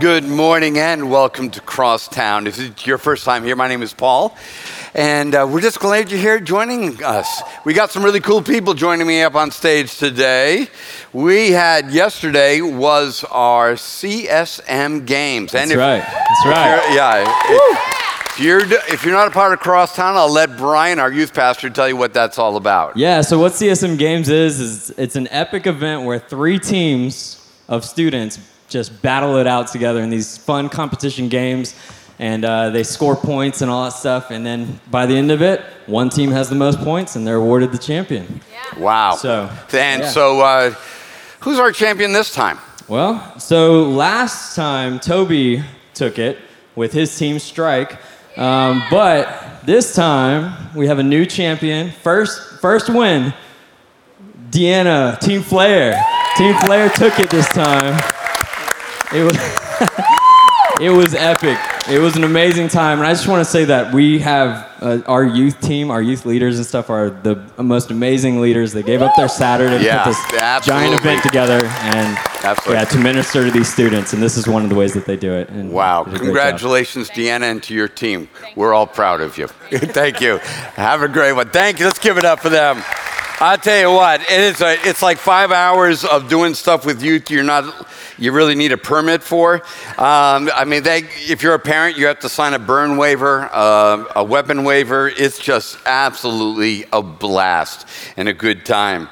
Good morning and welcome to Crosstowne. If it's your first time here, my name is Paul, and uh, we're just glad you're here joining us. We got some really cool people joining me up on stage today. We had yesterday was our CSM Games, and That's if, right. That's right. Yeah. If you're, if you're not a part of Crosstowne, I'll let Brian, our youth pastor, tell you what that's all about. Yeah, so what CSM Games is, is it's an epic event where three teams of students just battle it out together in these fun competition games. And uh, they score points and all that stuff. And then by the end of it, one team has the most points and they're awarded the champion. Yeah. Wow. So, and yeah. so uh, who's our champion this time? Well, so last time Toby took it with his team Strike. Um, but this time we have a new champion. First, first win, Deanna, Team Flair. Team Flair took it this time. It was, it was epic. It was an amazing time, and I just want to say that we have uh, our youth team, our youth leaders and stuff are the most amazing leaders. They gave up their Saturday yeah, to put this absolutely. giant event together, and absolutely. yeah, to minister to these students. And this is one of the ways that they do it. And wow! Congratulations, Deanna, and to your team. We're all proud of you. Thank you. Have a great one. Thank you. Let's give it up for them. I tell you what, it is a, it's like five hours of doing stuff with youth. You're not you really need a permit for. Um, I mean, they, if you're a parent, you have to sign a burn waiver, uh, a weapon waiver. It's just absolutely a blast and a good time.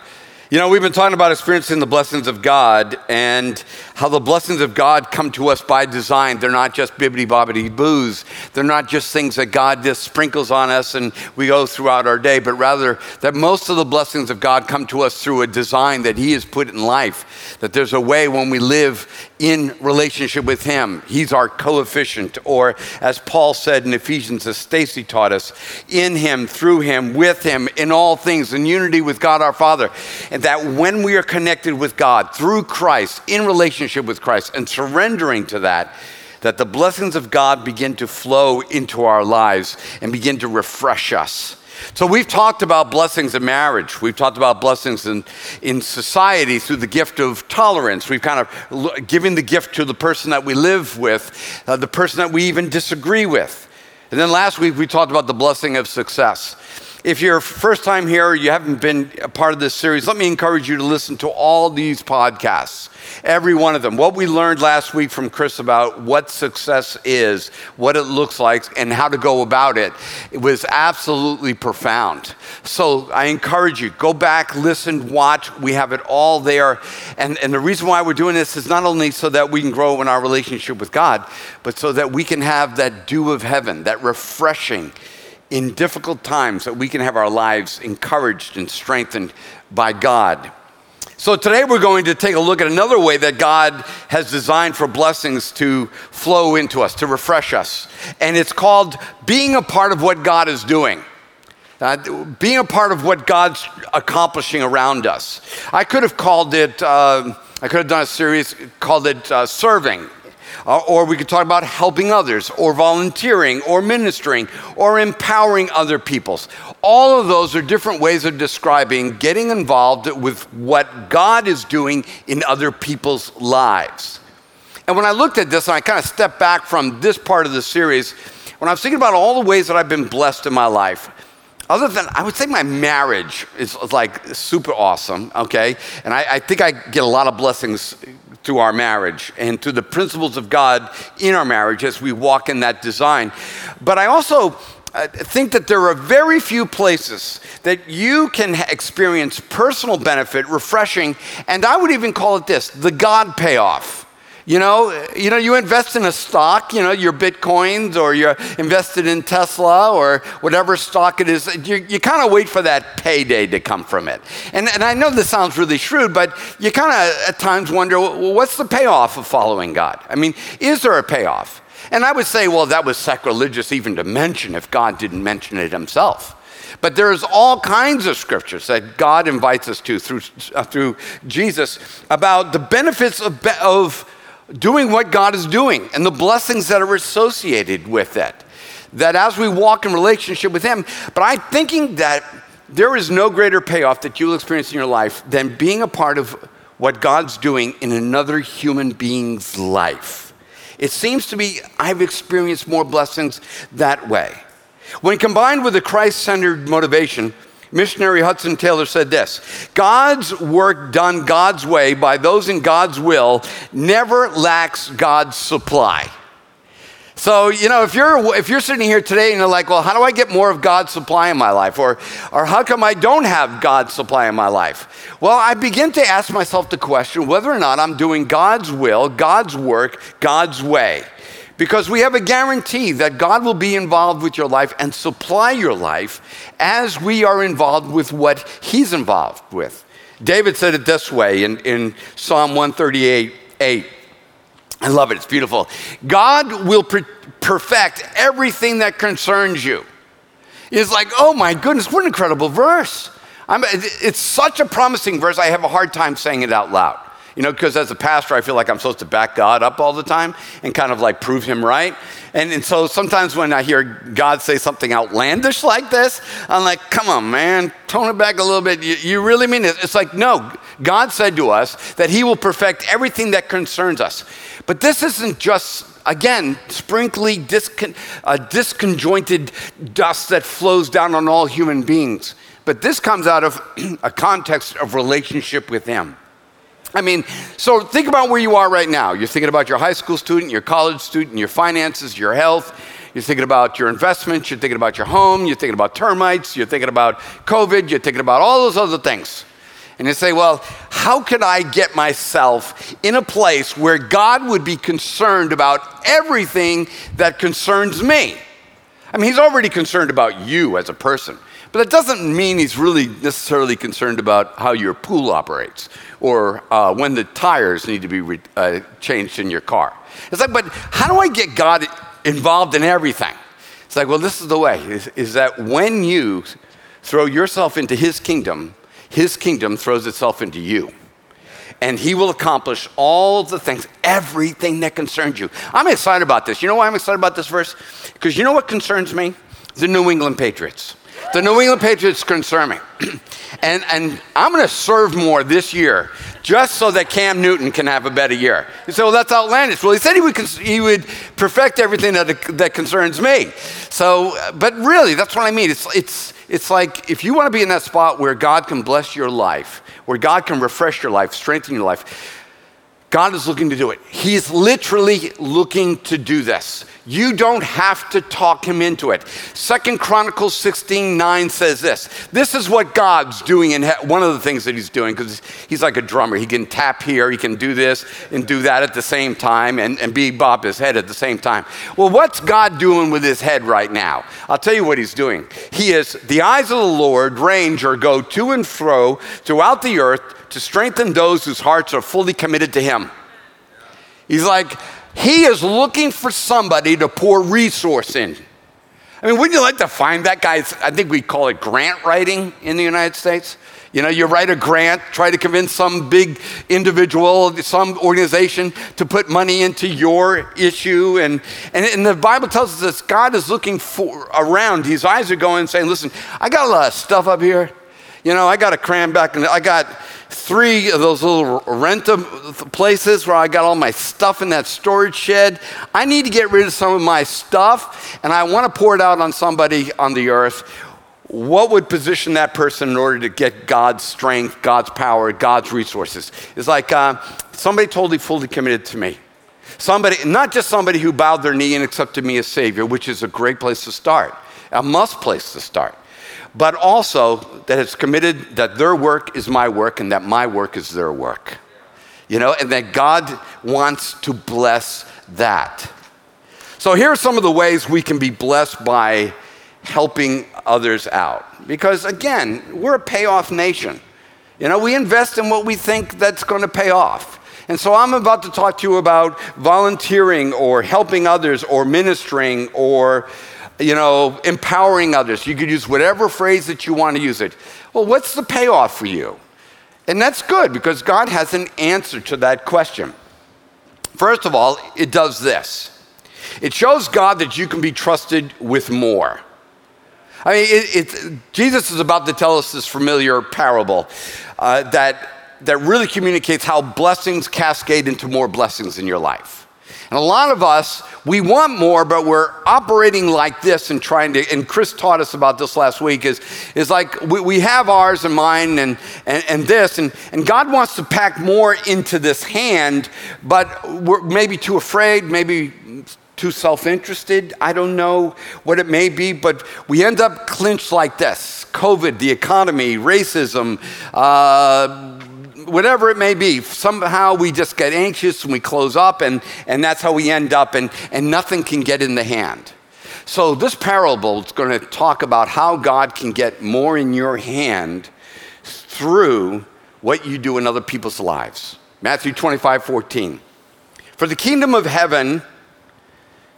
You know, we've been talking about experiencing the blessings of God and how the blessings of God come to us by design. They're not just bibbity bobbity boos. They're not just things that God just sprinkles on us and we go throughout our day, but rather that most of the blessings of God come to us through a design that He has put in life. That there's a way when we live in relationship with Him, He's our coefficient. Or as Paul said in Ephesians, as Stacy taught us, in Him, through Him, with Him, in all things, in unity with God our Father and that when we are connected with God through Christ, in relationship with Christ, and surrendering to that, that the blessings of God begin to flow into our lives and begin to refresh us. So, we've talked about blessings in marriage. We've talked about blessings in, in society through the gift of tolerance. We've kind of given the gift to the person that we live with, uh, the person that we even disagree with. And then last week, we talked about the blessing of success. If you're first time here, or you haven't been a part of this series, let me encourage you to listen to all these podcasts, every one of them. What we learned last week from Chris about what success is, what it looks like, and how to go about it, it was absolutely profound. So I encourage you, go back, listen, watch. We have it all there. And, and the reason why we're doing this is not only so that we can grow in our relationship with God, but so that we can have that dew of heaven, that refreshing in difficult times that we can have our lives encouraged and strengthened by God. So, today we're going to take a look at another way that God has designed for blessings to flow into us, to refresh us. And it's called being a part of what God is doing. Uh, being a part of what God's accomplishing around us. I could have called it, uh, I could have done a series called it uh, serving uh, or we could talk about helping others, or volunteering, or ministering, or empowering other peoples. All of those are different ways of describing getting involved with what God is doing in other people's lives. And when I looked at this and I kind of stepped back from this part of the series, when I was thinking about all the ways that I've been blessed in my life, other than I would say my marriage is like super awesome, okay? And I, I, think I get a lot of blessings through our marriage and through the principles of God in our marriage as we walk in that design. But I also uh, think that there are very few places that you can experience personal benefit, refreshing, and I would even call it this the God payoff. You know, you know, you invest in a stock, you know, your bitcoins or you're invested in Tesla or whatever stock it is, you, you kind of wait for that payday to come from it. And, and I know this sounds really shrewd, but you kind of at times wonder, well, what's the payoff of following God? I mean, is there a payoff? And I would say, well, that was sacrilegious even to mention if God didn't mention it himself. But there's all kinds of scriptures that God invites us to through, uh, through Jesus about the benefits of, of doing what God is doing and the blessings that are associated with it. That as we walk in relationship with Him, but I'm thinking that there is no greater payoff that you'll experience in your life than being a part of what God's doing in another human being's life. It seems to be I've experienced more blessings that way. When combined with a Christ centered motivation, missionary Hudson Taylor said this God's work done God's way by those in God's will never lacks God's supply. So, you know, if you're, if you're sitting here today and you're like, well, how do I get more of God's supply in my life? Or, or how come I don't have God's supply in my life? Well, I begin to ask myself the question whether or not I'm doing God's will, God's work, God's way. Because we have a guarantee that God will be involved with your life and supply your life as we are involved with what He's involved with. David said it this way in, in Psalm 138 8. I love it, it's beautiful. God will per- perfect everything that concerns you. It's like, oh my goodness, what an incredible verse. I'm, it's such a promising verse, I have a hard time saying it out loud. You know, because as a pastor, I feel like I'm supposed to back God up all the time and kind of like prove him right. And, and so sometimes when I hear God say something outlandish like this, I'm like, come on, man, tone it back a little bit. You, you really mean it? It's like, no, God said to us that he will perfect everything that concerns us. But this isn't just again, sprinkly, discon- uh, disconjointed dust that flows down on all human beings. But this comes out of a context of relationship with Him. I mean, so think about where you are right now. You're thinking about your high school student, your college student, your finances, your health. You're thinking about your investments. You're thinking about your home. You're thinking about termites. You're thinking about COVID. You're thinking about all those other things. And you say, well, how can I get myself in a place where God would be concerned about everything that concerns me? I mean, He's already concerned about you as a person, but that doesn't mean He's really necessarily concerned about how your pool operates or uh, when the tires need to be re- uh, changed in your car. It's like, but how do I get God involved in everything? It's like, well, this is the way is, is that when you throw yourself into His kingdom, his kingdom throws itself into you. And he will accomplish all the things, everything that concerns you. I'm excited about this. You know why I'm excited about this verse? Because you know what concerns me? The New England Patriots. The New England Patriots concern me. and, and I'm going to serve more this year just so that Cam Newton can have a better year. You say, well, that's outlandish. Well, he said he would, he would perfect everything that, that concerns me. So, but really, that's what I mean. It's, it's, it's like if you want to be in that spot where God can bless your life, where God can refresh your life, strengthen your life, God is looking to do it. He is literally looking to do this. You don't have to talk him into it. Second Chronicles 16 9 says this. This is what God's doing, and one of the things that he's doing, because he's like a drummer. He can tap here, he can do this and do that at the same time, and, and be bob his head at the same time. Well, what's God doing with his head right now? I'll tell you what he's doing. He is, the eyes of the Lord range or go to and fro throughout the earth to strengthen those whose hearts are fully committed to him. He's like, he is looking for somebody to pour resource in. I mean, wouldn't you like to find that guy? I think we call it grant writing in the United States. You know, you write a grant, try to convince some big individual, some organization to put money into your issue. And, and, and the Bible tells us this God is looking for around. His eyes are going saying, listen, I got a lot of stuff up here. You know, I got to cram back, and I got three of those little rent places where I got all my stuff in that storage shed. I need to get rid of some of my stuff, and I want to pour it out on somebody on the earth. What would position that person in order to get God's strength, God's power, God's resources? It's like uh, somebody totally fully committed to me. Somebody, not just somebody who bowed their knee and accepted me as Savior, which is a great place to start, a must place to start but also that it's committed that their work is my work and that my work is their work. You know, and that God wants to bless that. So here are some of the ways we can be blessed by helping others out. Because again, we're a payoff nation. You know, we invest in what we think that's going to pay off. And so I'm about to talk to you about volunteering or helping others or ministering or you know, empowering others. You could use whatever phrase that you want to use it. Well, what's the payoff for you? And that's good because God has an answer to that question. First of all, it does this it shows God that you can be trusted with more. I mean, it, it, Jesus is about to tell us this familiar parable uh, that, that really communicates how blessings cascade into more blessings in your life. And a lot of us, we want more, but we're operating like this and trying to, and Chris taught us about this last week, is, is like we, we have ours and mine and, and, and this, and, and God wants to pack more into this hand, but we're maybe too afraid, maybe too self interested. I don't know what it may be, but we end up clinched like this COVID, the economy, racism, uh, whatever it may be, somehow we just get anxious and we close up, and, and that's how we end up, and, and nothing can get in the hand. So, this parable is going to talk about how God can get more in your hand through what you do in other people's lives. Matthew 25, 14. For the kingdom of heaven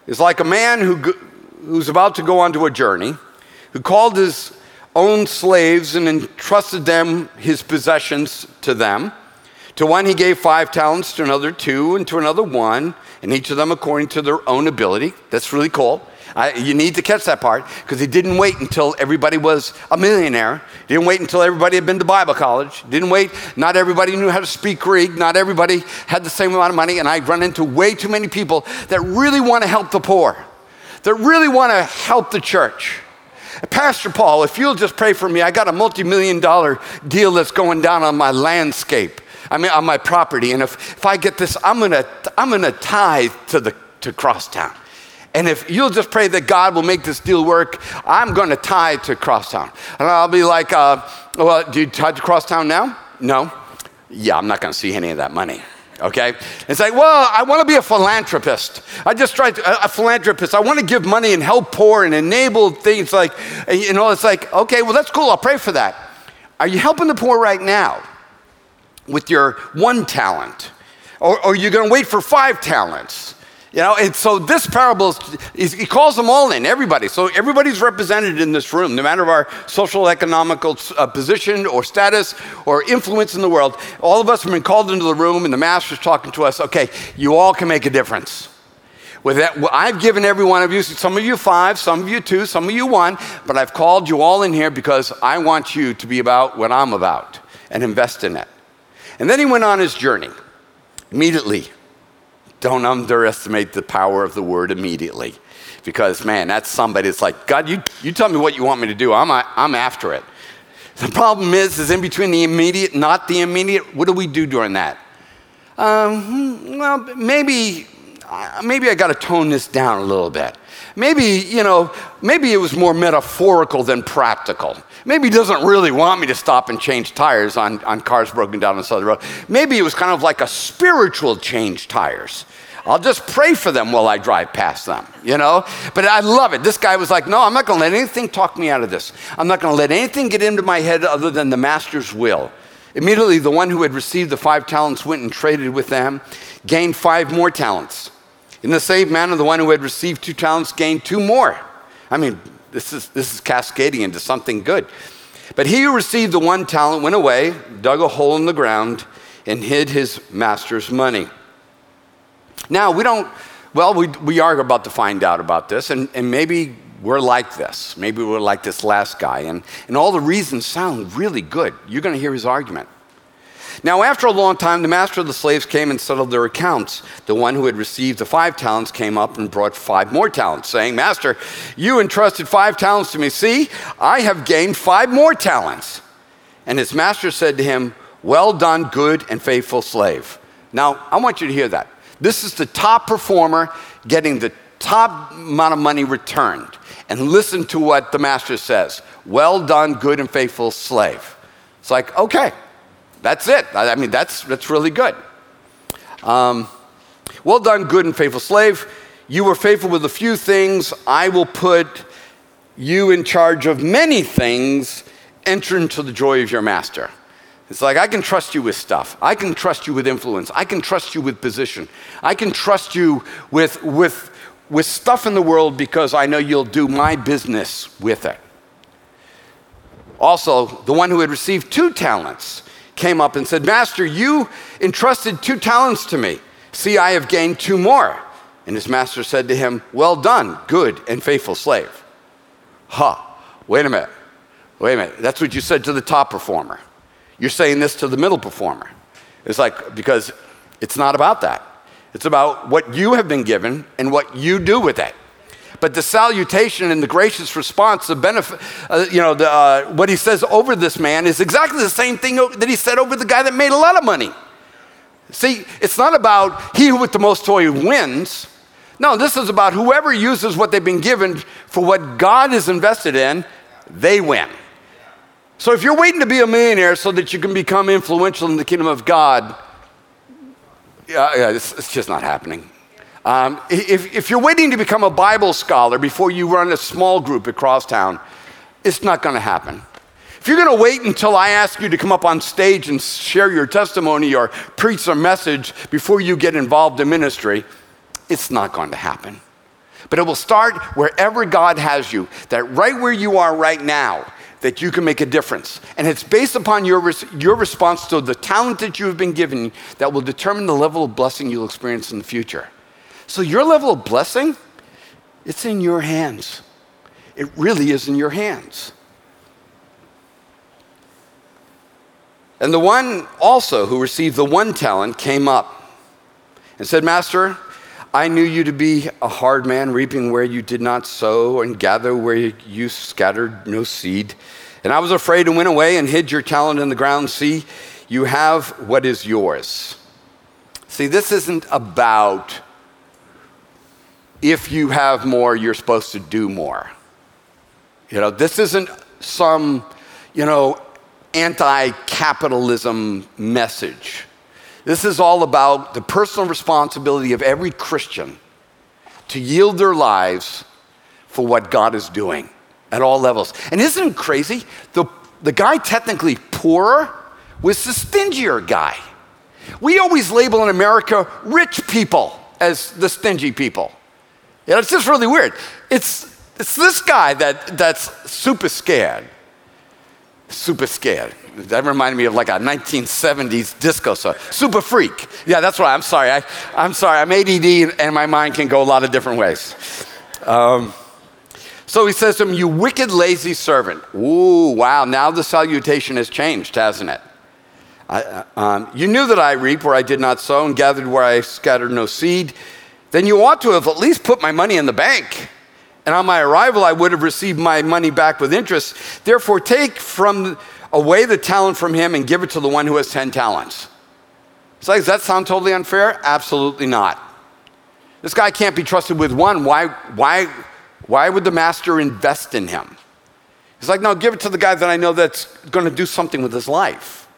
is like a man who, who's about to go onto a journey, who called his own slaves and entrusted them his possessions to them. To one he gave five talents, to another two, and to another one, and each of them according to their own ability. That's really cool. I, you need to catch that part because he didn't wait until everybody was a millionaire. He didn't wait until everybody had been to Bible college. He didn't wait. Not everybody knew how to speak Greek. Not everybody had the same amount of money. And I run into way too many people that really want to help the poor, that really want to help the church. Pastor Paul, if you'll just pray for me, I got a multi million dollar deal that's going down on my landscape, I mean, on my property. And if, if I get this, I'm to I'm gonna tithe to, the, to Crosstowne. And if you'll just pray that God will make this deal work, I'm to tithe to Crosstowne. And I'll be like, uh, well, do you tithe to Crosstowne now? No. Yeah, I'm not to see any of that money okay? It's like, well, I want to be a philanthropist. I just tried to, a philanthropist. I want to give money and help poor and enable things like, you know, it's like, okay, well, that's cool. I'll pray for that. Are you helping the poor right now with your one talent? Or, or are you going to wait for five talents? You know, and so this parable is, he calls them all in, everybody. So everybody's represented in this room, no matter of our social, economical uh, position or status or influence in the world. All of us have been called into the room, and the master's talking to us. Okay, you all can make a difference. With that, I've given every one of you, some of you five, some of you two, some of you one, but I've called you all in here because I want you to be about what I'm about and invest in it. And then he went on his journey immediately don't underestimate the power of the word immediately. Because, man, that's somebody that's like, God, you, you tell me what you want me to do. I'm, I'm after it. The problem is, is in between the immediate, not the immediate, what do we do during that? Um, well, maybe, maybe I got to tone this down a little bit. Maybe, you know, maybe it was more metaphorical than practical. Maybe he doesn't really want me to stop and change tires on, on cars broken down on the side of the road. Maybe it was kind of like a spiritual change tires. I'll just pray for them while I drive past them, you know? But I love it. This guy was like, no, I'm not going to let anything talk me out of this. I'm not going to let anything get into my head other than the master's will. Immediately, the one who had received the five talents went and traded with them, gained five more talents. In the same manner, the one who had received two talents gained two more. I mean, this is, this is cascading into something good. But he who received the one talent went away, dug a hole in the ground, and hid his master's money. Now, we don't, well, we, we are about to find out about this, and, and maybe we're like this. Maybe we're like this last guy, and, and all the reasons sound really good. You're going to hear his argument. Now, after a long time, the master of the slaves came and settled their accounts. The one who had received the five talents came up and brought five more talents, saying, Master, you entrusted five talents to me. See, I have gained five more talents. And his master said to him, Well done, good and faithful slave. Now, I want you to hear that. This is the top performer getting the top amount of money returned. And listen to what the master says Well done, good and faithful slave. It's like, okay, that's it. I mean, that's, that's really good. Um, well done, good and faithful slave. You were faithful with a few things. I will put you in charge of many things. Enter into the joy of your master. It's like I can trust you with stuff. I can trust you with influence. I can trust you with position. I can trust you with, with, with stuff in the world because I know you'll do my business with it. Also, the one who had received two talents came up and said, Master, you entrusted two talents to me. See, I have gained two more. And his master said to him, Well done, good and faithful slave. Ha, huh, wait a minute. Wait a minute. That's what you said to the top performer. You're saying this to the middle performer. It's like, because it's not about that. It's about what you have been given and what you do with it. But the salutation and the gracious response, the benefit, uh, you know, the, uh, what he says over this man is exactly the same thing that he said over the guy that made a lot of money. See, it's not about he with the most toy wins. No, this is about whoever uses what they've been given for what God is invested in, they win. So if you're waiting to be a millionaire so that you can become influential in the kingdom of God, yeah, yeah it's, it's just not happening. Um, if, if you're waiting to become a Bible scholar before you run a small group at Crosstowne, it's not going to happen. If you're going to wait until I ask you to come up on stage and share your testimony or preach a message before you get involved in ministry, it's not going to happen. But it will start wherever God has you, that right where you are right now, that you can make a difference. And it's based upon your, your response to the talent that you have been given that will determine the level of blessing you'll experience in the future. So, your level of blessing, it's in your hands. It really is in your hands. And the one also who received the one talent came up and said, Master, I knew you to be a hard man, reaping where you did not sow and gather where you scattered no seed. And I was afraid and went away and hid your talent in the ground. See, you have what is yours. See, this isn't about if you have more, you're supposed to do more. You know, this isn't some, you know, anti capitalism message. This is all about the personal responsibility of every Christian to yield their lives for what God is doing at all levels. And isn't it crazy? The, the guy technically poorer was the stingier guy. We always label in America rich people as the stingy people. You know, it's just really weird. It's, it's this guy that, that's super scared. Super scared. That reminded me of like a 1970s disco song. Super freak. Yeah, that's right. I'm sorry. I, I'm sorry. I'm ADD and my mind can go a lot of different ways. Um, so he says to him, You wicked, lazy servant. Ooh, wow. Now the salutation has changed, hasn't it? I, uh, um, you knew that I reap where I did not sow and gathered where I scattered no seed. Then you ought to have at least put my money in the bank. And on my arrival, I would have received my money back with interest. Therefore, take from away the talent from him and give it to the one who has 10 talents. So, does that sound totally unfair? Absolutely not. This guy can't be trusted with one. Why, why, why would the master invest in him? He's like, no, give it to the guy that I know that's going to do something with his life.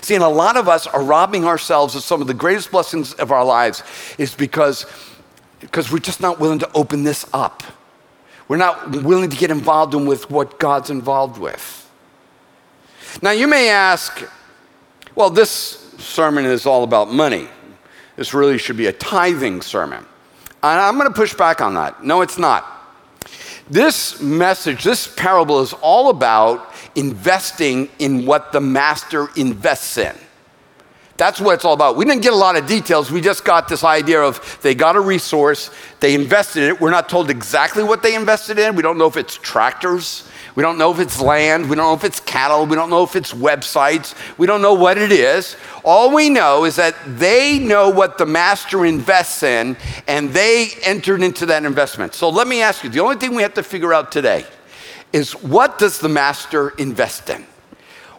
See, and a lot of us are robbing ourselves of some of the greatest blessings of our lives is because, because we're just not willing to open this up. We're not willing to get involved in with what God's involved with. Now, you may ask, well, this sermon is all about money. This really should be a tithing sermon. And I'm going to push back on that. No, it's not. This message, this parable is all about investing in what the master invests in. That's what it's all about. We didn't get a lot of details. We just got this idea of they got a resource, they invested in it. We're not told exactly what they invested in. We don't know if it's tractors, we don't know if it's land. We don't know if it's cattle. We don't know if it's websites. We don't know what it is. All we know is that they know what the master invests in and they entered into that investment. So let me ask you the only thing we have to figure out today is what does the master invest in?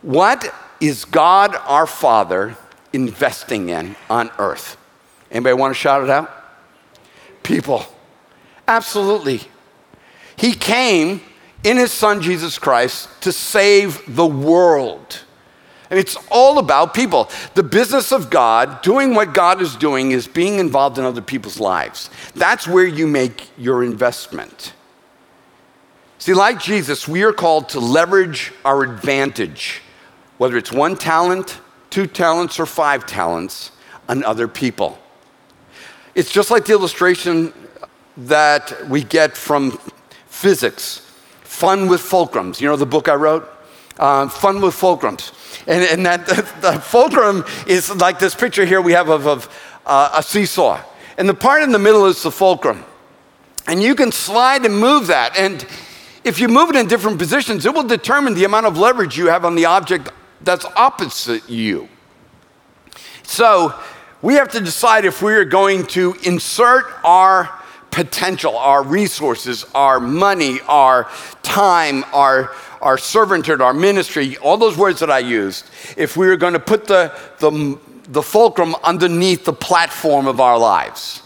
What is God our Father investing in on earth? Anybody want to shout it out? People. Absolutely. He came in his son Jesus Christ to save the world. And it's all about people. The business of God, doing what God is doing, is being involved in other people's lives. That's where you make your investment. See, like Jesus, we are called to leverage our advantage, whether it's one talent, two talents, or five talents, on other people. It's just like the illustration that we get from physics Fun with Fulcrums. You know the book I wrote? Uh, Fun with Fulcrums. And, and that the, fulcrum is like this picture here we have of, of uh, a seesaw. And the part in the middle is the fulcrum. And you can slide and move that. And if you move it in different positions, it will determine the amount of leverage you have on the object that's opposite you. So, we have to decide if we are going to insert our potential, our resources, our money, our time, our, our servanthood, our ministry, all those words that I used, if we are going to put the, the, the fulcrum underneath the platform of our lives.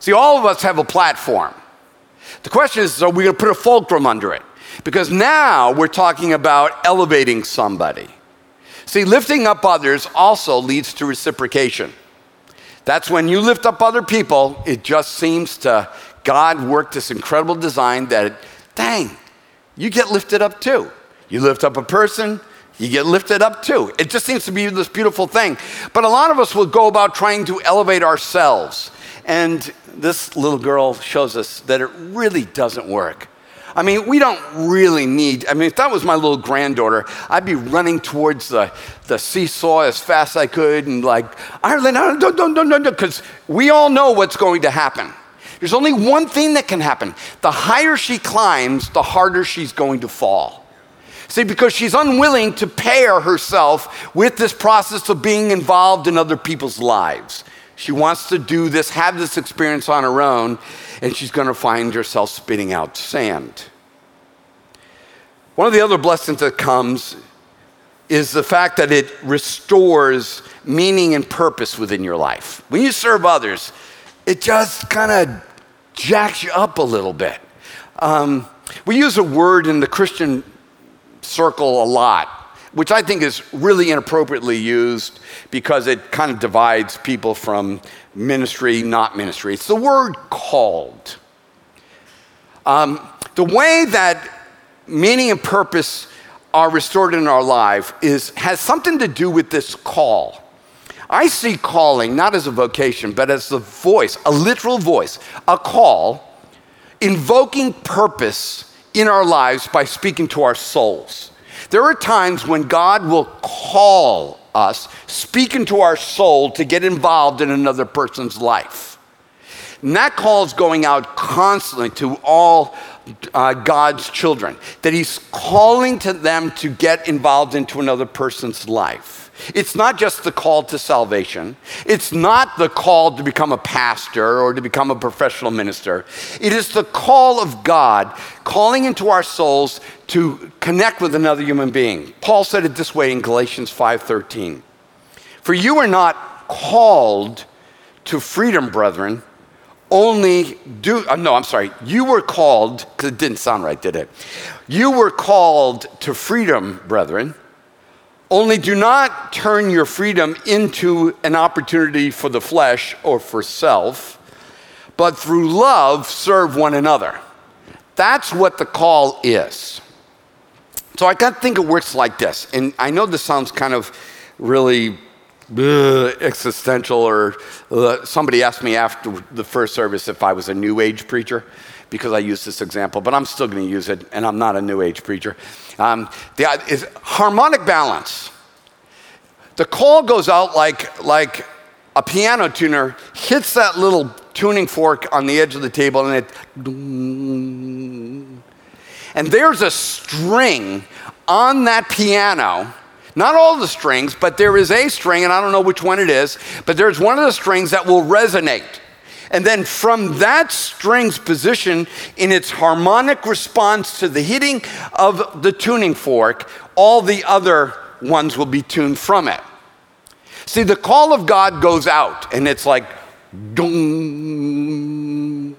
See, all of us have a platform. The question is, are we going to put a fulcrum under it? Because now we're talking about elevating somebody. See, lifting up others also leads to reciprocation. That's when you lift up other people, it just seems to God work this incredible design that, dang, you get lifted up too. You lift up a person, you get lifted up too. It just seems to be this beautiful thing. But a lot of us will go about trying to elevate ourselves. And this little girl shows us that it really doesn't work. I mean, we don't really need, I mean, if that was my little granddaughter, I'd be running towards the, the seesaw as fast as I could and like, Ireland, Ireland, don't, don't, don't, don't, because we all know what's going to happen. There's only one thing that can happen. The higher she climbs, the harder she's going to fall. See, because she's unwilling to pair herself with this process of being involved in other people's lives. She wants to do this, have this experience on her own, and she's going to find herself spitting out sand. One of the other blessings that comes is the fact that it restores meaning and purpose within your life. When you serve others, it just kind of jacks you up a little bit. Um, we use a word in the Christian circle a lot which I think is really inappropriately used because it kind of divides people from ministry, not ministry. It's the word called. Um, the way that meaning and purpose are restored in our life is, has something to do with this call. I see calling not as a vocation, but as the voice, a literal voice, a call, invoking purpose in our lives by speaking to our souls. There are times when God will call us, speak into our soul to get involved in another person's life. And that call is going out constantly to all uh, God's children, that He's calling to them to get involved into another person's life. It's not just the call to salvation. It's not the call to become a pastor or to become a professional minister. It is the call of God calling into our souls to connect with another human being. Paul said it this way in Galatians 5:13. For you are not called to freedom, brethren, only do uh, no, I'm sorry. You were called cuz it didn't sound right, did it? You were called to freedom, brethren only do not turn your freedom into an opportunity for the flesh or for self, but through love serve one another. That's what the call is. So I got to think it works like this. And I know this sounds kind of really uh, existential, or uh, somebody asked me after the first service if I was a new age preacher because I used this example, but I'm still going to use it, and I'm not a new age preacher. Um, the, is harmonic balance. The call goes out like, like a piano tuner hits that little tuning fork on the edge of the table, and it. And there's a string on that piano not all the strings, but there is a string, and I don't know which one it is, but there's one of the strings that will resonate. And then from that string's position in its harmonic response to the hitting of the tuning fork, all the other ones will be tuned from it. See, the call of God goes out and it's like, and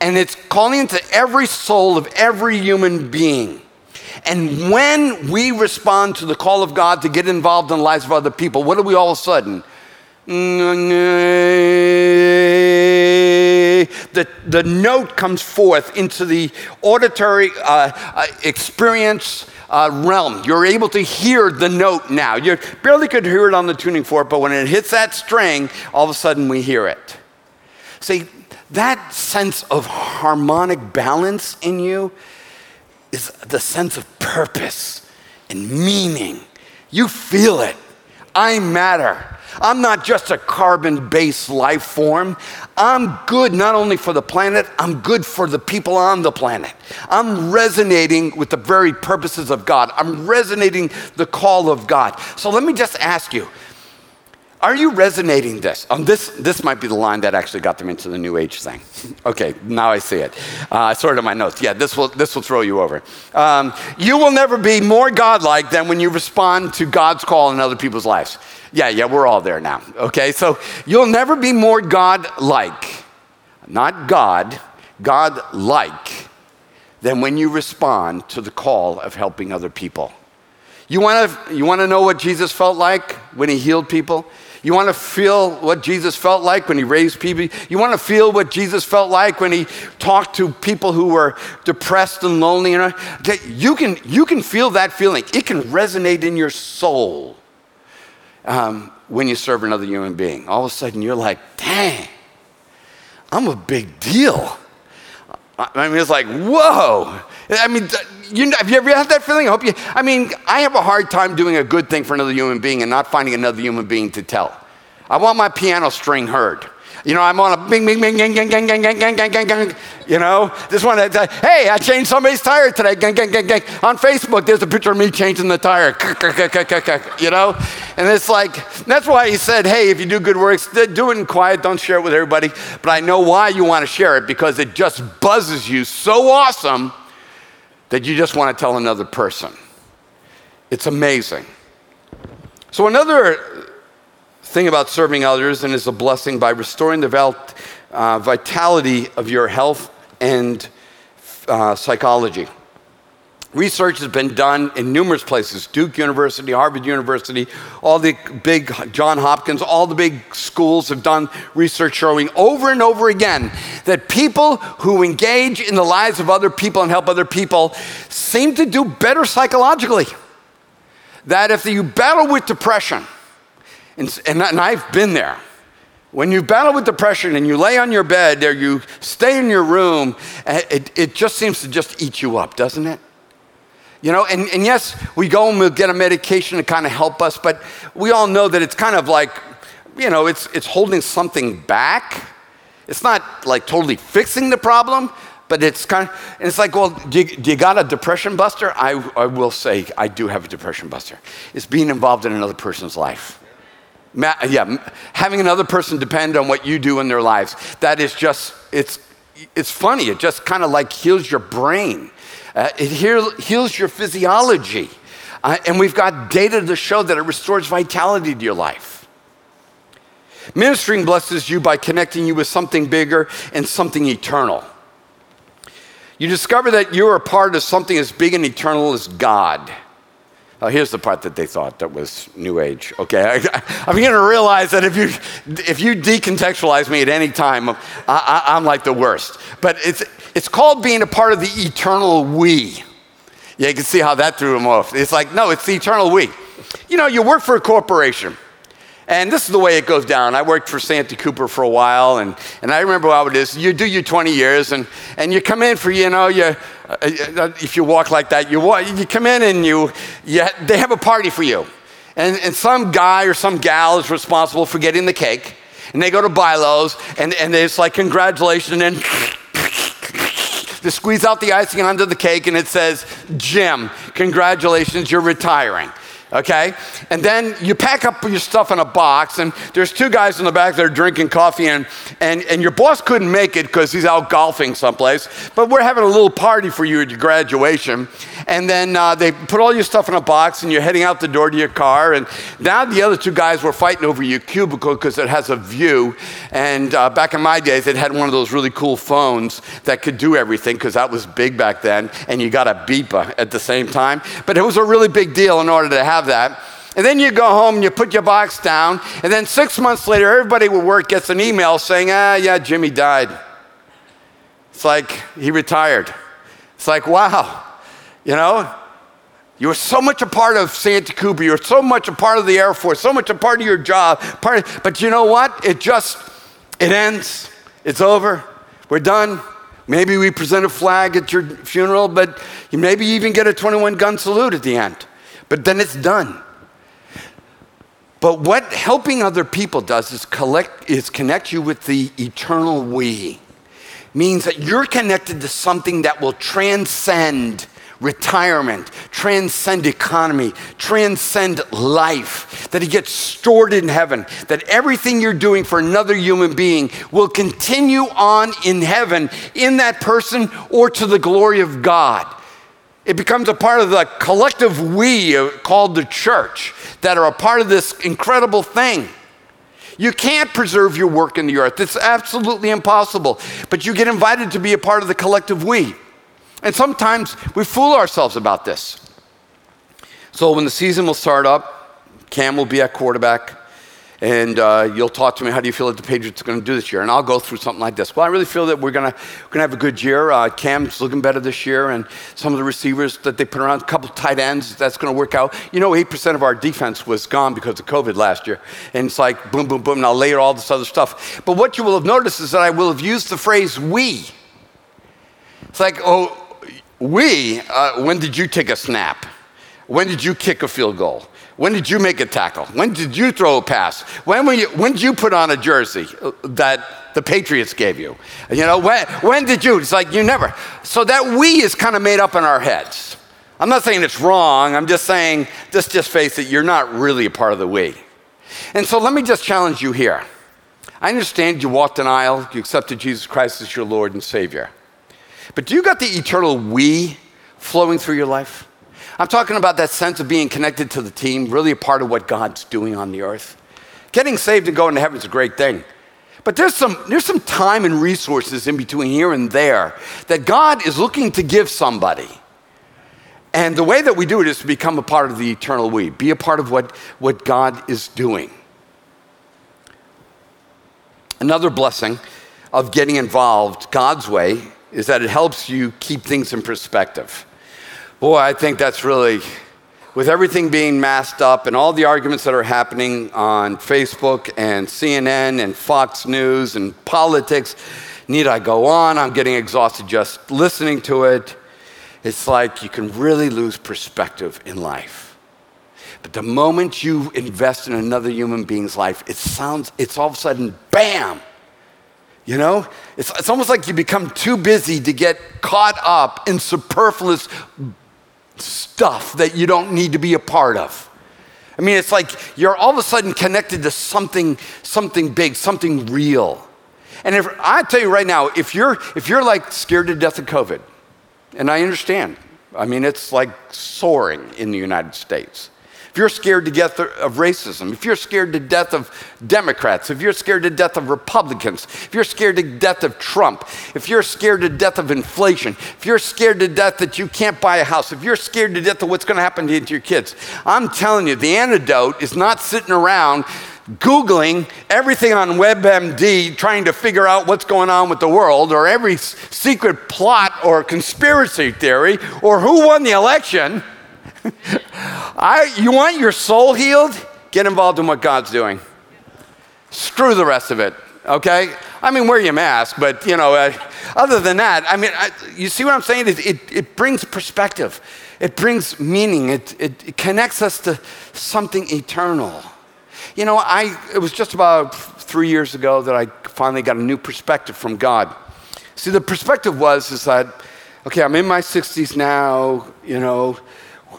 it's calling into every soul of every human being. And when we respond to the call of God to get involved in the lives of other people, what do we all of a sudden? The, the note comes forth into the auditory uh, uh, experience uh, realm. You're able to hear the note now. You barely could hear it on the tuning fork, but when it hits that string, all of a sudden we hear it. See, that sense of harmonic balance in you is the sense of purpose and meaning. You feel it. I matter. I'm not just a carbon based life form. I'm good not only for the planet, I'm good for the people on the planet. I'm resonating with the very purposes of God. I'm resonating the call of God. So let me just ask you Are you resonating this? Um, this? This might be the line that actually got them into the New Age thing. Okay, now I see it. Uh, I sorted my notes. Yeah, this will, this will throw you over. Um, you will never be more godlike than when you respond to God's call in other people's lives. Yeah, yeah, we're all there now. Okay, so you'll never be more godlike, not God, God-like, than when you respond to the call of helping other people. You want to you want to know what Jesus felt like when he healed people? You want to feel what Jesus felt like when he raised people? You want to feel what Jesus felt like when he talked to people who were depressed and lonely? You can, you can feel that feeling. It can resonate in your soul um, when you serve another human being. All of a sudden, you're like, dang, I'm a big deal. I mean, it's like, whoa. I mean, you, have you ever had that feeling? I hope you, I mean, I have a hard time doing a good thing for another human being and not finding another human being to tell. I want my piano string heard. You know, I'm on a bing, bing, bing, gang, gang, gang, gang, gang, gang, gang, gang. You know, just want to, hey, I changed somebody's tire today. Gang, gang, gang, gang. On Facebook, there's a picture of me changing the tire. You know, and it's like that's why he said, hey, if you do good works, do it in quiet. Don't share it with everybody. But I know why you want to share it because it just buzzes you so awesome that you just want to tell another person. It's amazing. So another thing about serving others and is a blessing by restoring the uh, vitality of your health and uh, psychology. Research has been done in numerous places Duke University, Harvard University, all the big John Hopkins, all the big schools have done research showing over and over again that people who engage in the lives of other people and help other people seem to do better psychologically. That if you battle with depression, and, and, and I've been there. When you battle with depression and you lay on your bed or you stay in your room, eh, it, it just seems to just eat you up, doesn't it? You know, and, and yes, we go and we'll get a medication to kind of help us, but we all know that it's kind of like, you know, it's, it's holding something back. It's not like totally fixing the problem, but it's kind of, it's like, well, do you, do you, got a depression buster? I, I will say I do have a depression buster. It's being involved in another person's life yeah, having another person depend on what you do in their lives. That is just, it's, it's funny. It just kind of like heals your brain. Uh, it heal, heals your physiology. Uh, and we've got data to show that it restores vitality to your life. Ministering blesses you by connecting you with something bigger and something eternal. You discover that you're a part of something as big and eternal as God. Oh, here's the part that they thought that was New Age. Okay, I, am beginning to realize that if you if you decontextualize me at any time, I, am like the worst. But it's it's called being a part of the eternal we. Yeah, you can see how that threw him off. It's like no, it's the eternal we. You know, you work for a corporation. And this is the way it goes down. I worked for Santee Cooper for a while, and, and I remember how it is. You do your 20 years, and, and you come in for, you know, you, uh, uh, if you walk like that, you, walk, you come in and you, you, they have a party for you. And, and some guy or some gal is responsible for getting the cake. And they go to Bi-Lo's, and, and it's like, congratulations, and they squeeze out the icing onto the cake, and it says, Jim, congratulations, you're retiring okay? And then you pack up your stuff in a box, and there's two guys in the back that are drinking coffee, and, and, and your boss couldn't make it because he's out golfing someplace, but we're having a little party for you at your graduation. And then uh, they put all your stuff in a box, and you're heading out the door to your car, and now the other two guys were fighting over your cubicle because it has a view. And uh, back in my days, it had one of those really cool phones that could do everything because that was big back then, and you got a beeper at the same time. But it was a really big deal in order to have that. And then you go home and you put your box down, and then six months later, everybody at work gets an email saying, ah, yeah, Jimmy died. It's like he retired. It's like, wow, you know, you were so much a part of Santee Cooper. you were so much a part of the Air Force, so much a part of your job. Part of, but you know what? It just, it ends. It's over. We're done. Maybe we present a flag at your funeral, but you maybe even get a 21 gun salute at the end but then it's done. But what helping other people does is collect is connect you with the eternal we. Means that you're connected to something that will transcend retirement, transcend economy, transcend life, that it gets stored in heaven, that everything you're doing for another human being will continue on in heaven in that person or to the glory of God. It becomes a part of the collective we uh, called the church that are a part of this incredible thing. You can't preserve your work in the earth. It's absolutely impossible. But you get invited to be a part of the collective we. And sometimes we fool ourselves about this. So when the season will start up, Cam will be at quarterback, and uh, you'll talk to me. How do you feel that the Patriots are going to do this year? And I'll go through something like this. Well, I really feel that we're going to have a good year. Uh, Cam's looking better this year, and some of the receivers that they put around, a couple tight ends, that's going to work out. You know, eight percent of our defense was gone because of COVID last year, and it's like boom, boom, boom. And I'll layer all this other stuff. But what you will have noticed is that I will have used the phrase "we." It's like, oh, we. Uh, when did you take a snap? When did you kick a field goal? When did you make a tackle? When did you throw a pass? When, you, when did you put on a jersey that the Patriots gave you? You know, when, when did you? It's like you never. So that we is kind of made up in our heads. I'm not saying it's wrong. I'm just saying, just, just face it, you're not really a part of the we. And so let me just challenge you here. I understand you walked an aisle, you accepted Jesus Christ as your Lord and Savior. But do you got the eternal we flowing through your life? I'm talking about that sense of being connected to the team, really a part of what God's doing on the earth. Getting saved and going to heaven is a great thing. But there's some, there's some time and resources in between here and there that God is looking to give somebody. And the way that we do it is to become a part of the eternal we, be a part of what, what God is doing. Another blessing of getting involved God's way is that it helps you keep things in perspective. Boy, I think that's really, with everything being masked up and all the arguments that are happening on Facebook and CNN and Fox News and politics, need I go on? I'm getting exhausted just listening to it. It's like you can really lose perspective in life. But the moment you invest in another human being's life, it sounds, it's all of a sudden, bam! You know, it's, it's almost like you become too busy to get caught up in superfluous stuff that you don't need to be a part of. I mean, it's like you're all of a sudden connected to something, something big, something real. And if I tell you right now, if you're if you're like scared to death of COVID, and I understand, I mean it's like soaring in the United States if you're scared to death of racism, if you're scared to death of Democrats, if you're scared to death of Republicans, if you're scared to death of Trump, if you're scared to death of inflation, if you're scared to death that you can't buy a house, if you're scared to death of what's going to happen to your kids, I'm telling you, the antidote is not sitting around Googling everything on WebMD, trying to figure out what's going on with the world, or every secret plot or conspiracy theory, or who won the election. I, you want your soul healed? Get involved in what God's doing. Screw the rest of it, okay? I mean, wear your mask, but you know, uh, other than that, I mean, I, you see what I'm saying? It, it, it, brings perspective, it brings meaning, it, it, it connects us to something eternal. You know, I, it was just about three years ago that I finally got a new perspective from God. See, the perspective was is that, okay, I'm in my 60s now, you know,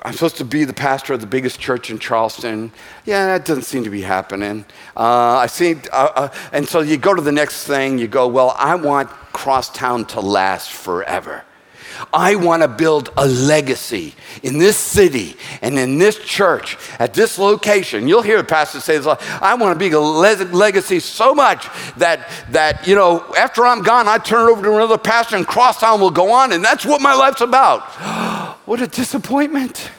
I'm supposed to be the pastor of the biggest church in Charleston. Yeah, that doesn't seem to be happening. Uh, I see, uh, uh, and so you go to the next thing. You go, well, I want Crosstowne to last forever. I want to build a legacy in this city and in this church at this location. You'll hear the pastor say this. I want to be a legacy so much that that you know after I'm gone, I turn it over to another pastor and Crosstowne will go on, and that's what my life's about. what a disappointment!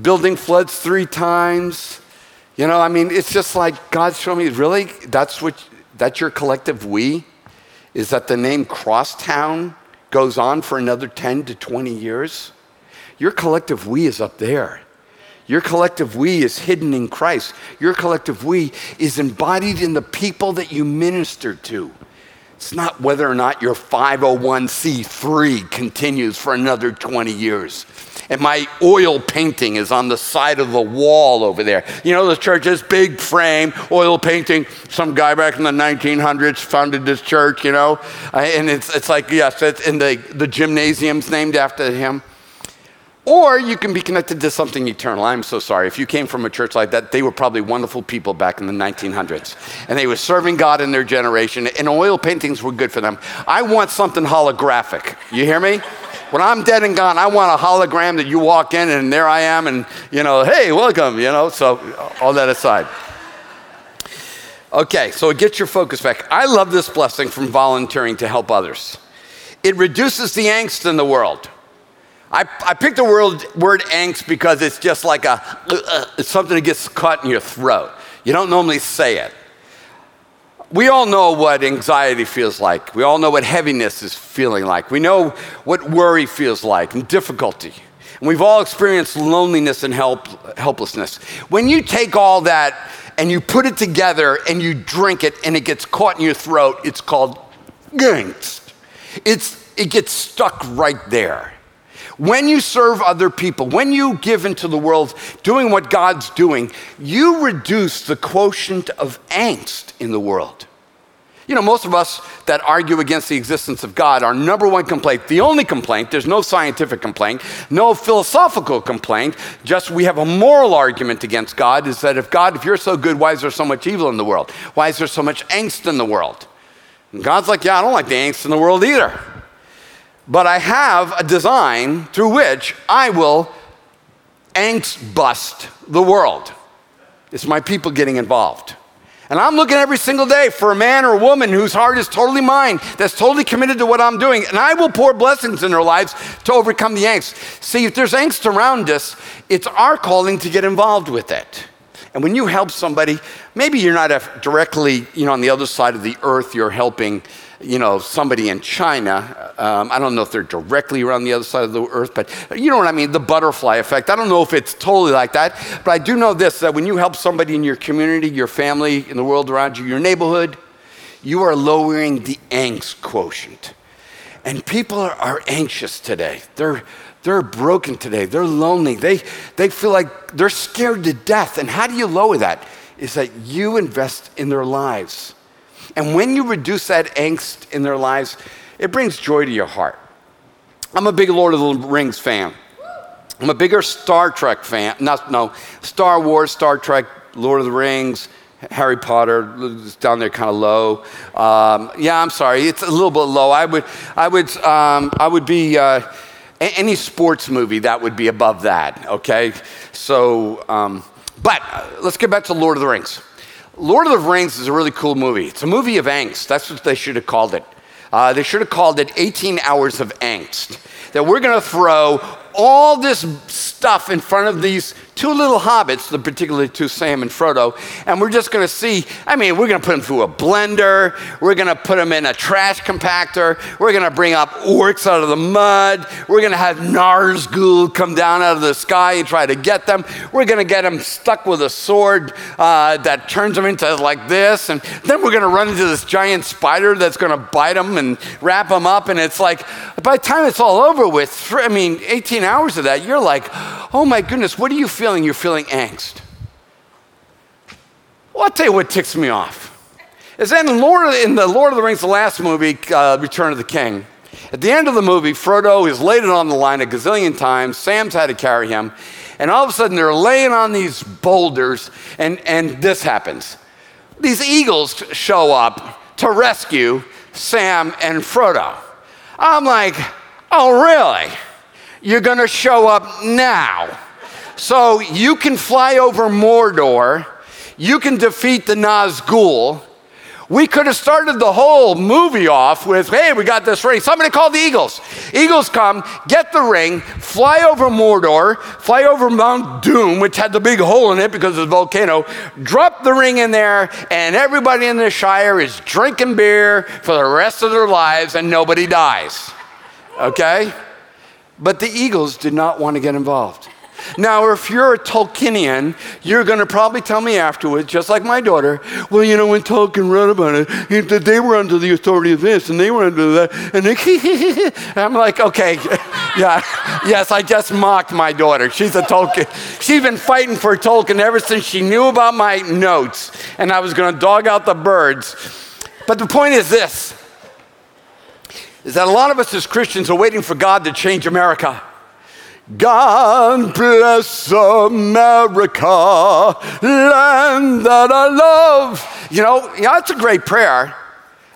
Building floods three times. You know, I mean, it's just like God's showing me. Really, that's what that's your collective we. Is that the name Crosstowne? Goes on for another 10 to 20 years, your collective we is up there. Your collective we is hidden in Christ. Your collective we is embodied in the people that you minister to. It's not whether or not your 501c3 continues for another 20 years and my oil painting is on the side of the wall over there. You know, the church is big frame, oil painting. Some guy back in the 1900s founded this church, you know, and it's, it's like, yes, it's, and the, the gymnasium's named after him. Or you can be connected to something eternal. I'm so sorry. If you came from a church like that, they were probably wonderful people back in the 1900s. And they were serving God in their generation, and oil paintings were good for them. I want something holographic. You hear me? When I'm dead and gone, I want a hologram that you walk in and there I am, and, you know, hey, welcome, you know. So, all that aside. Okay, so it gets your focus back. I love this blessing from volunteering to help others. It reduces the angst in the world. I, I picked the word, word angst because it's just like a, uh, it's something that gets caught in your throat. You don't normally say it. We all know what anxiety feels like. We all know what heaviness is feeling like. We know what worry feels like and difficulty. And we've all experienced loneliness and help, helplessness. When you take all that and you put it together and you drink it and it gets caught in your throat, it's called angst. It's, it gets stuck right there. When you serve other people, when you give into the world doing what God's doing, you reduce the quotient of angst in the world. You know, most of us that argue against the existence of God, our number one complaint, the only complaint, there's no scientific complaint, no philosophical complaint, just we have a moral argument against God is that if God, if you're so good, why is there so much evil in the world? Why is there so much angst in the world? And God's like, yeah, I don't like the angst in the world either but I have a design through which I will angst bust the world. It's my people getting involved. And I'm looking every single day for a man or a woman whose heart is totally mine, that's totally committed to what I'm doing. And I will pour blessings in their lives to overcome the angst. See, if there's angst around us, it's our calling to get involved with it. And when you help somebody, maybe you're not directly, you know, on the other side of the earth, you're helping you know, somebody in China. Um, I don't know if they're directly around the other side of the earth, but you know what I mean, the butterfly effect. I don't know if it's totally like that, but I do know this that when you help somebody in your community, your family, in the world around you, your neighborhood, you are lowering the angst quotient. And people are, are anxious today. They're, they're broken today. They're lonely. They, they feel like they're scared to death. And how do you lower that? Is that you invest in their lives. And when you reduce that angst in their lives, it brings joy to your heart. I'm a big Lord of the Rings fan. I'm a bigger Star Trek fan. Not, no, Star Wars, Star Trek, Lord of the Rings, Harry Potter is down there kind of low. Um, yeah, I'm sorry, it's a little bit low. I would, I would, um, I would be uh, any sports movie that would be above that. Okay, so, um, but uh, let's get back to Lord of the Rings. Lord of the Rings is a really cool movie. It's a movie of angst. That's what they should have called it. Uh, they should have called it 18 Hours of Angst. That we're going to throw all this stuff in front of these two little hobbits, particularly two Sam and Frodo, and we're just going to see. I mean, we're going to put them through a blender. We're going to put them in a trash compactor. We're going to bring up orcs out of the mud. We're going to have Nazgul come down out of the sky and try to get them. We're going to get them stuck with a sword uh, that turns them into like this, and then we're going to run into this giant spider that's going to bite them and wrap them up. And it's like, by the time it's all over with, I mean, 18 hours of that, you're like, oh my goodness, what are you feeling? You're feeling angst. Well, I'll tell you what ticks me off. Is then in, Lord, in the Lord of the Rings, the last movie, uh, Return of the King, at the end of the movie, Frodo is laid on the line a gazillion times. Sam's had to carry him. And all of a sudden, they're laying on these boulders, and, and this happens. These eagles show up to rescue Sam and Frodo. I'm like, oh, really? You're going to show up now. So you can fly over Mordor, you can defeat the Nazgul. We could have started the whole movie off with, hey, we got this ring. Somebody call the Eagles. Eagles come, get the ring, fly over Mordor, fly over Mount Doom, which had the big hole in it because of the volcano, drop the ring in there, and everybody in the Shire is drinking beer for the rest of their lives and nobody dies. Okay? But the Eagles did not want to get involved. Now, if you're a Tolkienian, you're going to probably tell me afterwards, just like my daughter, well, you know, when Tolkien wrote about it, they were under the authority of this and they were under that. And they, I'm like, okay, yeah, yes, I just mocked my daughter. She's a Tolkien. She's been fighting for Tolkien ever since she knew about my notes and I was going to dog out the birds. But the point is this is that a lot of us as Christians are waiting for God to change America. God bless America, land that I love. You know, that's a great prayer.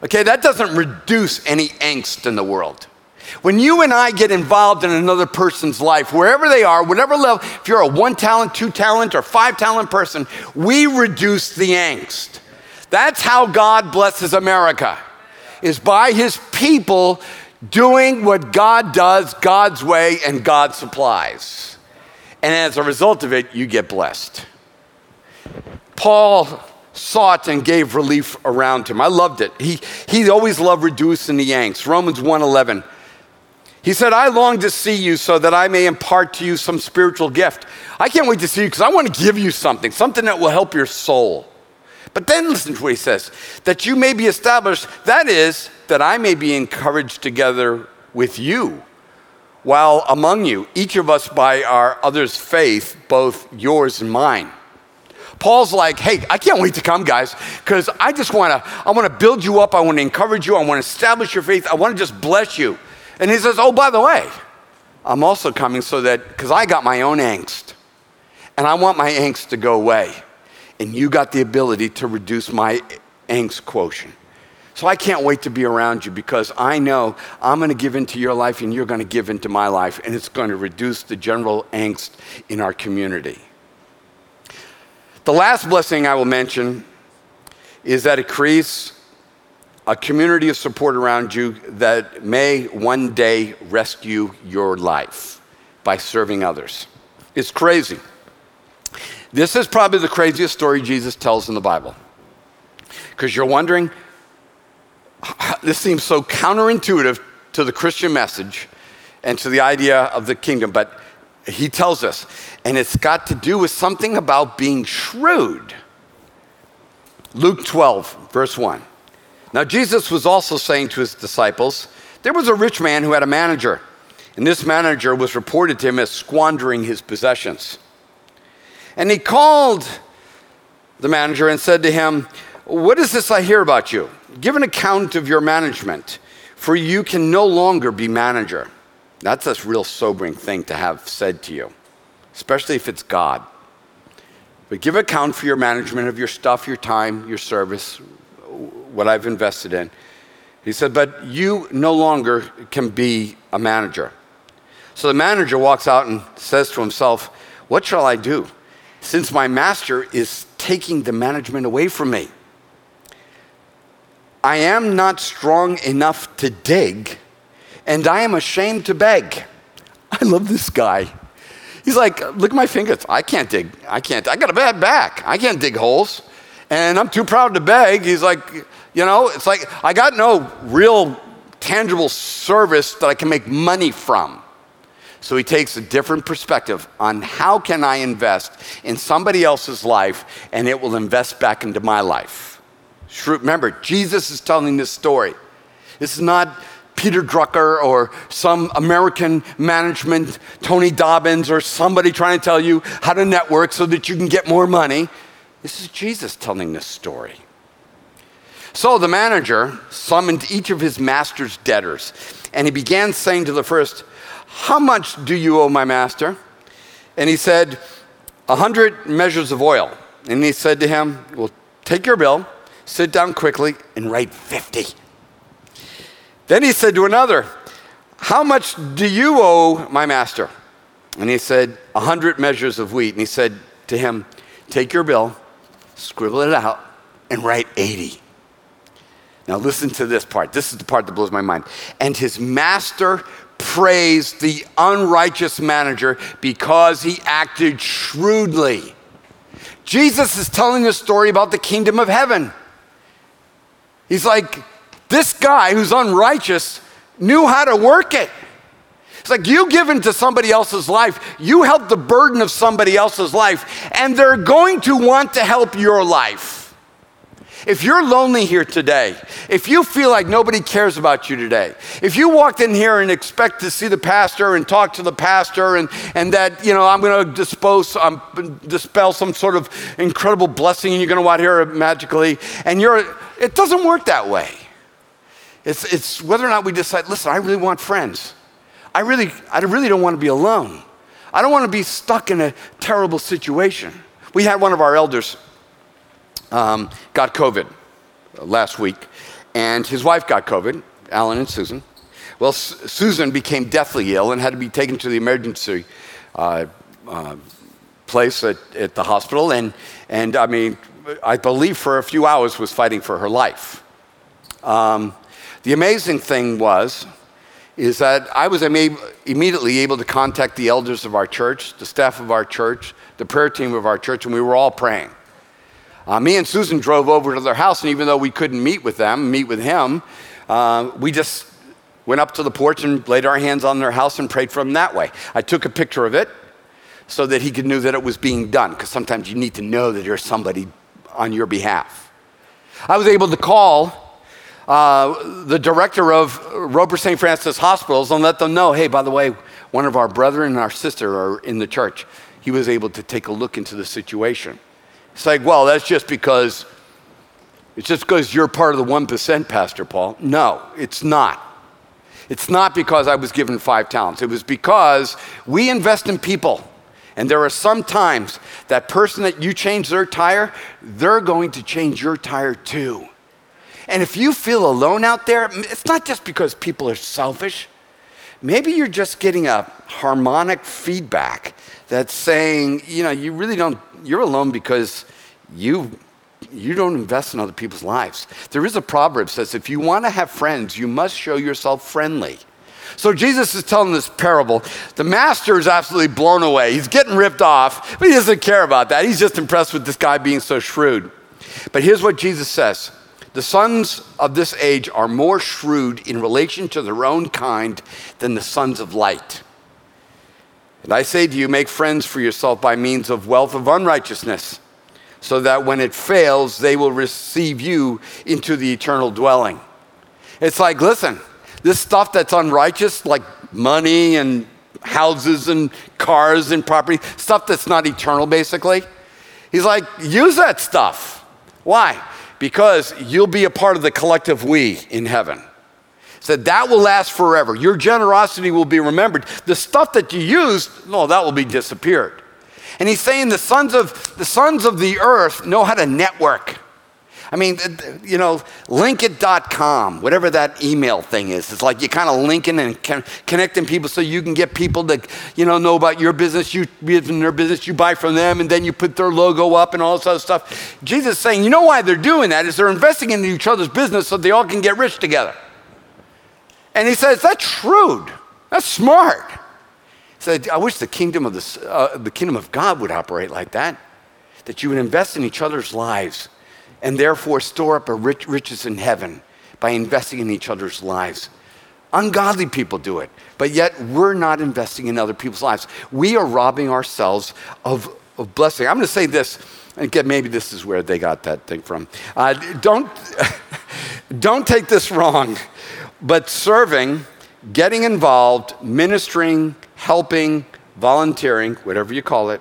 Okay, that doesn't reduce any angst in the world. When you and I get involved in another person's life, wherever they are, whatever level, if you're a one talent, two talent, or five talent person, we reduce the angst. That's how God blesses America, is by his people doing what God does God's way and God supplies. And as a result of it, you get blessed. Paul sought and gave relief around him. I loved it. He, he always loved reducing the angst. Romans 1:11. He said, I long to see you so that I may impart to you some spiritual gift. I can't wait to see you because I want to give you something, something that will help your soul. But then listen to what he says that you may be established, that is, that I may be encouraged together with you, while among you, each of us by our other's faith, both yours and mine. Paul's like, hey, I can't wait to come, guys, because I just want to, I want to build you up. I want to encourage you. I want to establish your faith. I want to just bless you. And he says, Oh, by the way, I'm also coming so that, because I got my own angst, and I want my angst to go away. And you got the ability to reduce my angst quotient. So I can't wait to be around you because I know I'm going to give into your life and you're going to give into my life, and it's going to reduce the general angst in our community. The last blessing I will mention is that it creates a community of support around you that may one day rescue your life by serving others. It's crazy. This is probably the craziest story Jesus tells in the Bible. Because you're wondering, this seems so counterintuitive to the Christian message and to the idea of the kingdom, but he tells us, and it's got to do with something about being shrewd. Luke 12, verse 1. Now, Jesus was also saying to his disciples, There was a rich man who had a manager, and this manager was reported to him as squandering his possessions. And he called the manager and said to him, What is this I hear about you? Give an account of your management, for you can no longer be manager. That's a real sobering thing to have said to you, especially if it's God. But give account for your management of your stuff, your time, your service, what I've invested in. He said, But you no longer can be a manager. So the manager walks out and says to himself, What shall I do? Since my master is taking the management away from me. I am not strong enough to dig, and I am ashamed to beg. I love this guy. He's like, look at my fingers. I can't dig. I can't. I got a bad back. I can't dig holes. And I'm too proud to beg. He's like, you know, it's like I got no real tangible service that I can make money from. So he takes a different perspective on how can I invest in somebody else's life and it will invest back into my life. Remember, Jesus is telling this story. This is not Peter Drucker or some American management, Tony Robbins, or somebody trying to tell you how to network so that you can get more money. This is Jesus telling this story. So the manager summoned each of his master's debtors, and he began saying to the first, How much do you owe my master? And he said, A hundred measures of oil. And he said to him, Well, take your bill, sit down quickly, and write 50. Then he said to another, How much do you owe my master? And he said, A hundred measures of wheat. And he said to him, Take your bill, scribble it out, and write 80. Now, listen to this part. This is the part that blows my mind. And his master praised the unrighteous manager because he acted shrewdly. Jesus is telling a story about the kingdom of heaven. He's like, this guy who's unrighteous knew how to work it. It's like you give into somebody else's life, you help the burden of somebody else's life, and they're going to want to help your life. If you're lonely here today, if you feel like nobody cares about you today, if you walked in here and expect to see the pastor and talk to the pastor and, and that, you know, I'm going to dispose, um, dispel some sort of incredible blessing and you're going to walk here magically, and you're, it doesn't work that way. It's, it's whether or not we decide, listen, I really want friends. I really, I really don't want to be alone. I don't want to be stuck in a terrible situation. We had one of our elders um, got COVID last week, and his wife got COVID, Alan and Susan. Well, S- Susan became deathly ill and had to be taken to the emergency uh, uh, place at, at, the hospital, and, and I mean, I believe for a few hours was fighting for her life. Um, the amazing thing was, is that I was immediately able to contact the elders of our church, the staff of our church, the prayer team of our church, and we were all praying. Uh, me and Susan drove over to their house, and even though we couldn't meet with them, meet with him, uh, we just went up to the porch and laid our hands on their house and prayed for them that way. I took a picture of it so that he could know that it was being done, because sometimes you need to know that there's somebody on your behalf. I was able to call uh, the director of Roper St. Francis Hospitals and let them know hey, by the way, one of our brethren and our sister are in the church. He was able to take a look into the situation. It's like, well, that's just because it's just because you're part of the 1%, Pastor Paul. No, it's not. It's not because I was given five talents. It was because we invest in people. And there are some times that person that you change their tire, they're going to change your tire too. And if you feel alone out there, it's not just because people are selfish. Maybe you're just getting a harmonic feedback that's saying, you know, you really don't, you're alone because you you don't invest in other people's lives. There is a proverb that says if you want to have friends, you must show yourself friendly. So Jesus is telling this parable. The master is absolutely blown away. He's getting ripped off, but he doesn't care about that. He's just impressed with this guy being so shrewd. But here's what Jesus says The sons of this age are more shrewd in relation to their own kind than the sons of light. And I say to you, make friends for yourself by means of wealth of unrighteousness, so that when it fails, they will receive you into the eternal dwelling. It's like, listen, this stuff that's unrighteous, like money and houses and cars and property, stuff that's not eternal, basically. He's like, use that stuff. Why? Because you'll be a part of the collective we in heaven said that will last forever. Your generosity will be remembered. The stuff that you used, no, that will be disappeared. And he's saying the sons of the sons of the earth know how to network. I mean, you know, LinkedIn.com, whatever that email thing is. It's like you're kind of linking and connecting people so you can get people to, you know, know about your business, you be in their business, you buy from them, and then you put their logo up and all this other stuff. Jesus is saying, you know why they're doing that is they're investing in each other's business so they all can get rich together. And he says, That's shrewd. That's smart. He said, I wish the kingdom of, uh, the kingdom of God would operate like that, that you would invest in each other's lives and therefore store up rich, riches in heaven by investing in each other's lives. Ungodly people do it, but yet we're not investing in other people's lives. We are robbing ourselves of, of blessing. I'm going to say this, and again, maybe this is where they got that thing from. Uh, don't, don't take this wrong. But serving, getting involved, ministering, helping, volunteering, whatever you call it,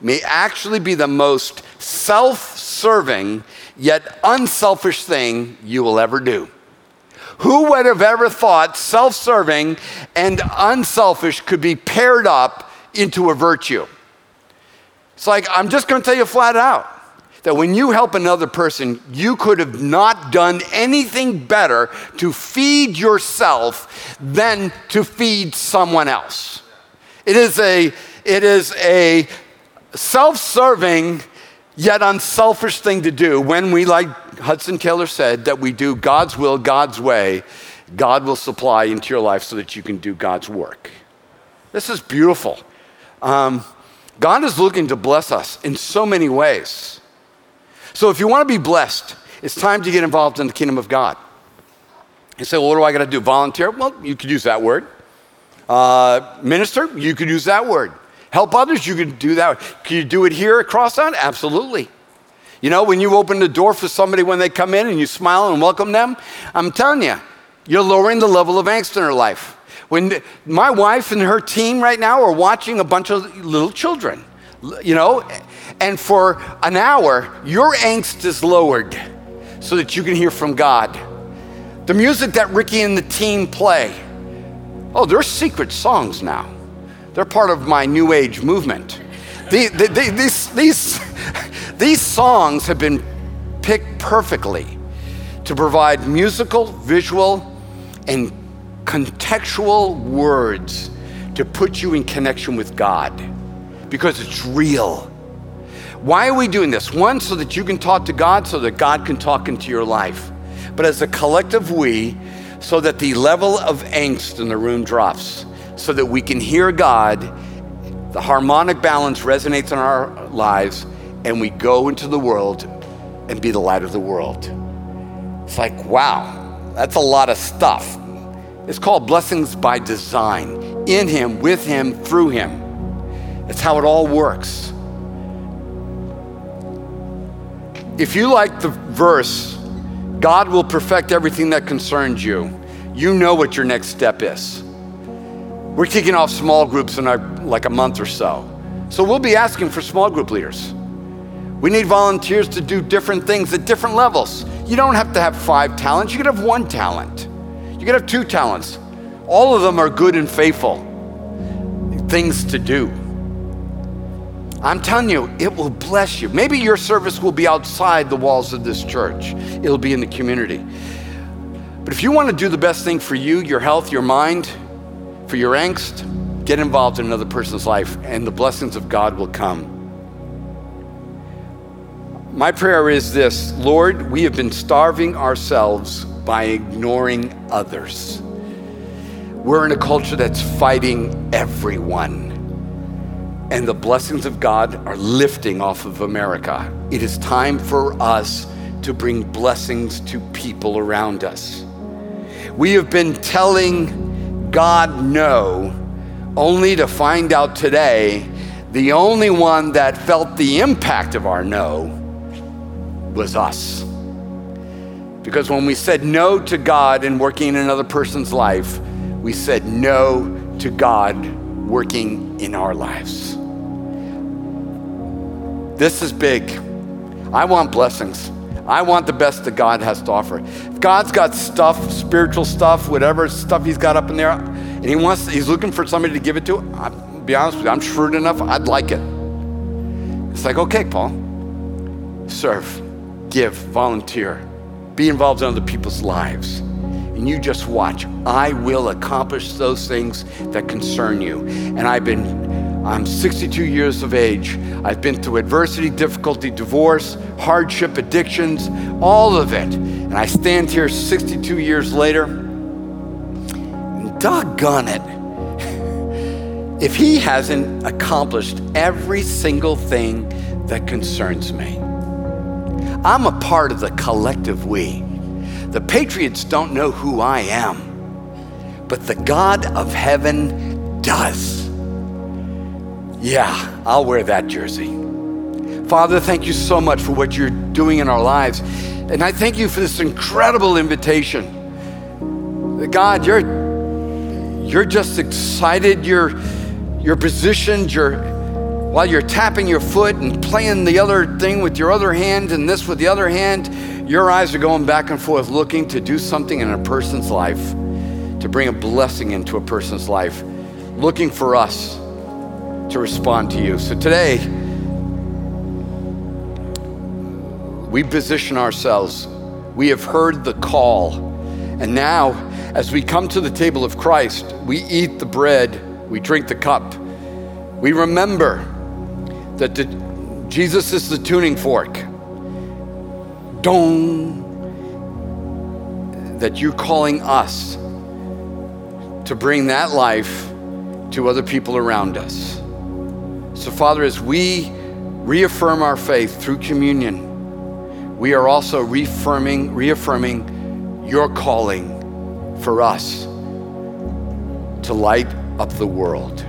may actually be the most self serving yet unselfish thing you will ever do. Who would have ever thought self serving and unselfish could be paired up into a virtue? It's like, I'm just going to tell you flat out that when you help another person, you could have not done anything better to feed yourself than to feed someone else. It is a, it is a self serving yet unselfish thing to do when we, like Hudson Taylor said, that we do God's will, God's way. God will supply into your life so that you can do God's work. This is beautiful. Um, God is looking to bless us in so many ways. So if you want to be blessed, it's time to get involved in the kingdom of God. You say, well, what do I got to do? Volunteer? Well, you could use that word. Uh, minister? You could use that word. Help others? You can do that. Can you do it here at Crosstowne? Absolutely. You know, when you open the door for somebody when they come in and you smile and welcome them, I'm telling you, you're lowering the level of angst in their life. When my wife and her team right now are watching a bunch of little children, you know, and for an hour, your angst is lowered so that you can hear from God. The music that Ricky and the team play, oh, they're secret songs now. They're part of my New Age movement. The, the, the, these, these, these songs have been picked perfectly to provide musical, visual, and contextual words to put you in connection with God because it's real. Why are we doing this? One, so that you can talk to God, so that God can talk into your life. But as a collective we, so that the level of angst in the room drops, so that we can hear God, the harmonic balance resonates in our lives, and we go into the world and be the light of the world. It's like, wow, that's a lot of stuff. It's called blessings by design in Him, with Him, through Him. That's how it all works. If you like the verse, God will perfect everything that concerns you, you know what your next step is. We're kicking off small groups in our, like a month or so. So we'll be asking for small group leaders. We need volunteers to do different things at different levels. You don't have to have five talents, you could have one talent. You could have two talents. All of them are good and faithful things to do. I'm telling you, it will bless you. Maybe your service will be outside the walls of this church, it'll be in the community. But if you want to do the best thing for you, your health, your mind, for your angst, get involved in another person's life, and the blessings of God will come. My prayer is this Lord, we have been starving ourselves by ignoring others. We're in a culture that's fighting everyone. And the blessings of God are lifting off of America. It is time for us to bring blessings to people around us. We have been telling God no, only to find out today the only one that felt the impact of our no was us. Because when we said no to God and working in another person's life, we said no to God working in our lives. This is big. I want blessings. I want the best that God has to offer. If God's got stuff, spiritual stuff, whatever stuff He's got up in there, and He wants, He's looking for somebody to give it to. I'll be honest with you, I'm shrewd enough. I'd like it. It's like, okay, Paul, serve, give, volunteer, be involved in other people's lives and you just watch. I will accomplish those things that concern you. And I've been, I'm 62 years of age. I've been through adversity, difficulty, divorce, hardship, addictions, all of it. And I stand here 62 years later, doggone it. If he hasn't accomplished every single thing that concerns me, I'm a part of the collective we. The Patriots don't know who I am, but the God of heaven does. Yeah, I'll wear that jersey. Father, thank you so much for what you're doing in our lives. And I thank you for this incredible invitation. God, you're you're just excited, you're you're positioned, you're while you're tapping your foot and playing the other thing with your other hand and this with the other hand, your eyes are going back and forth looking to do something in a person's life, to bring a blessing into a person's life, looking for us to respond to you. So today, we position ourselves. We have heard the call. And now, as we come to the table of Christ, we eat the bread, we drink the cup. We remember that the, Jesus is the tuning fork dong, that you're calling us to bring that life to other people around us. So, Father, as we reaffirm our faith through communion, we are also reaffirming, reaffirming your calling for us to light up the world.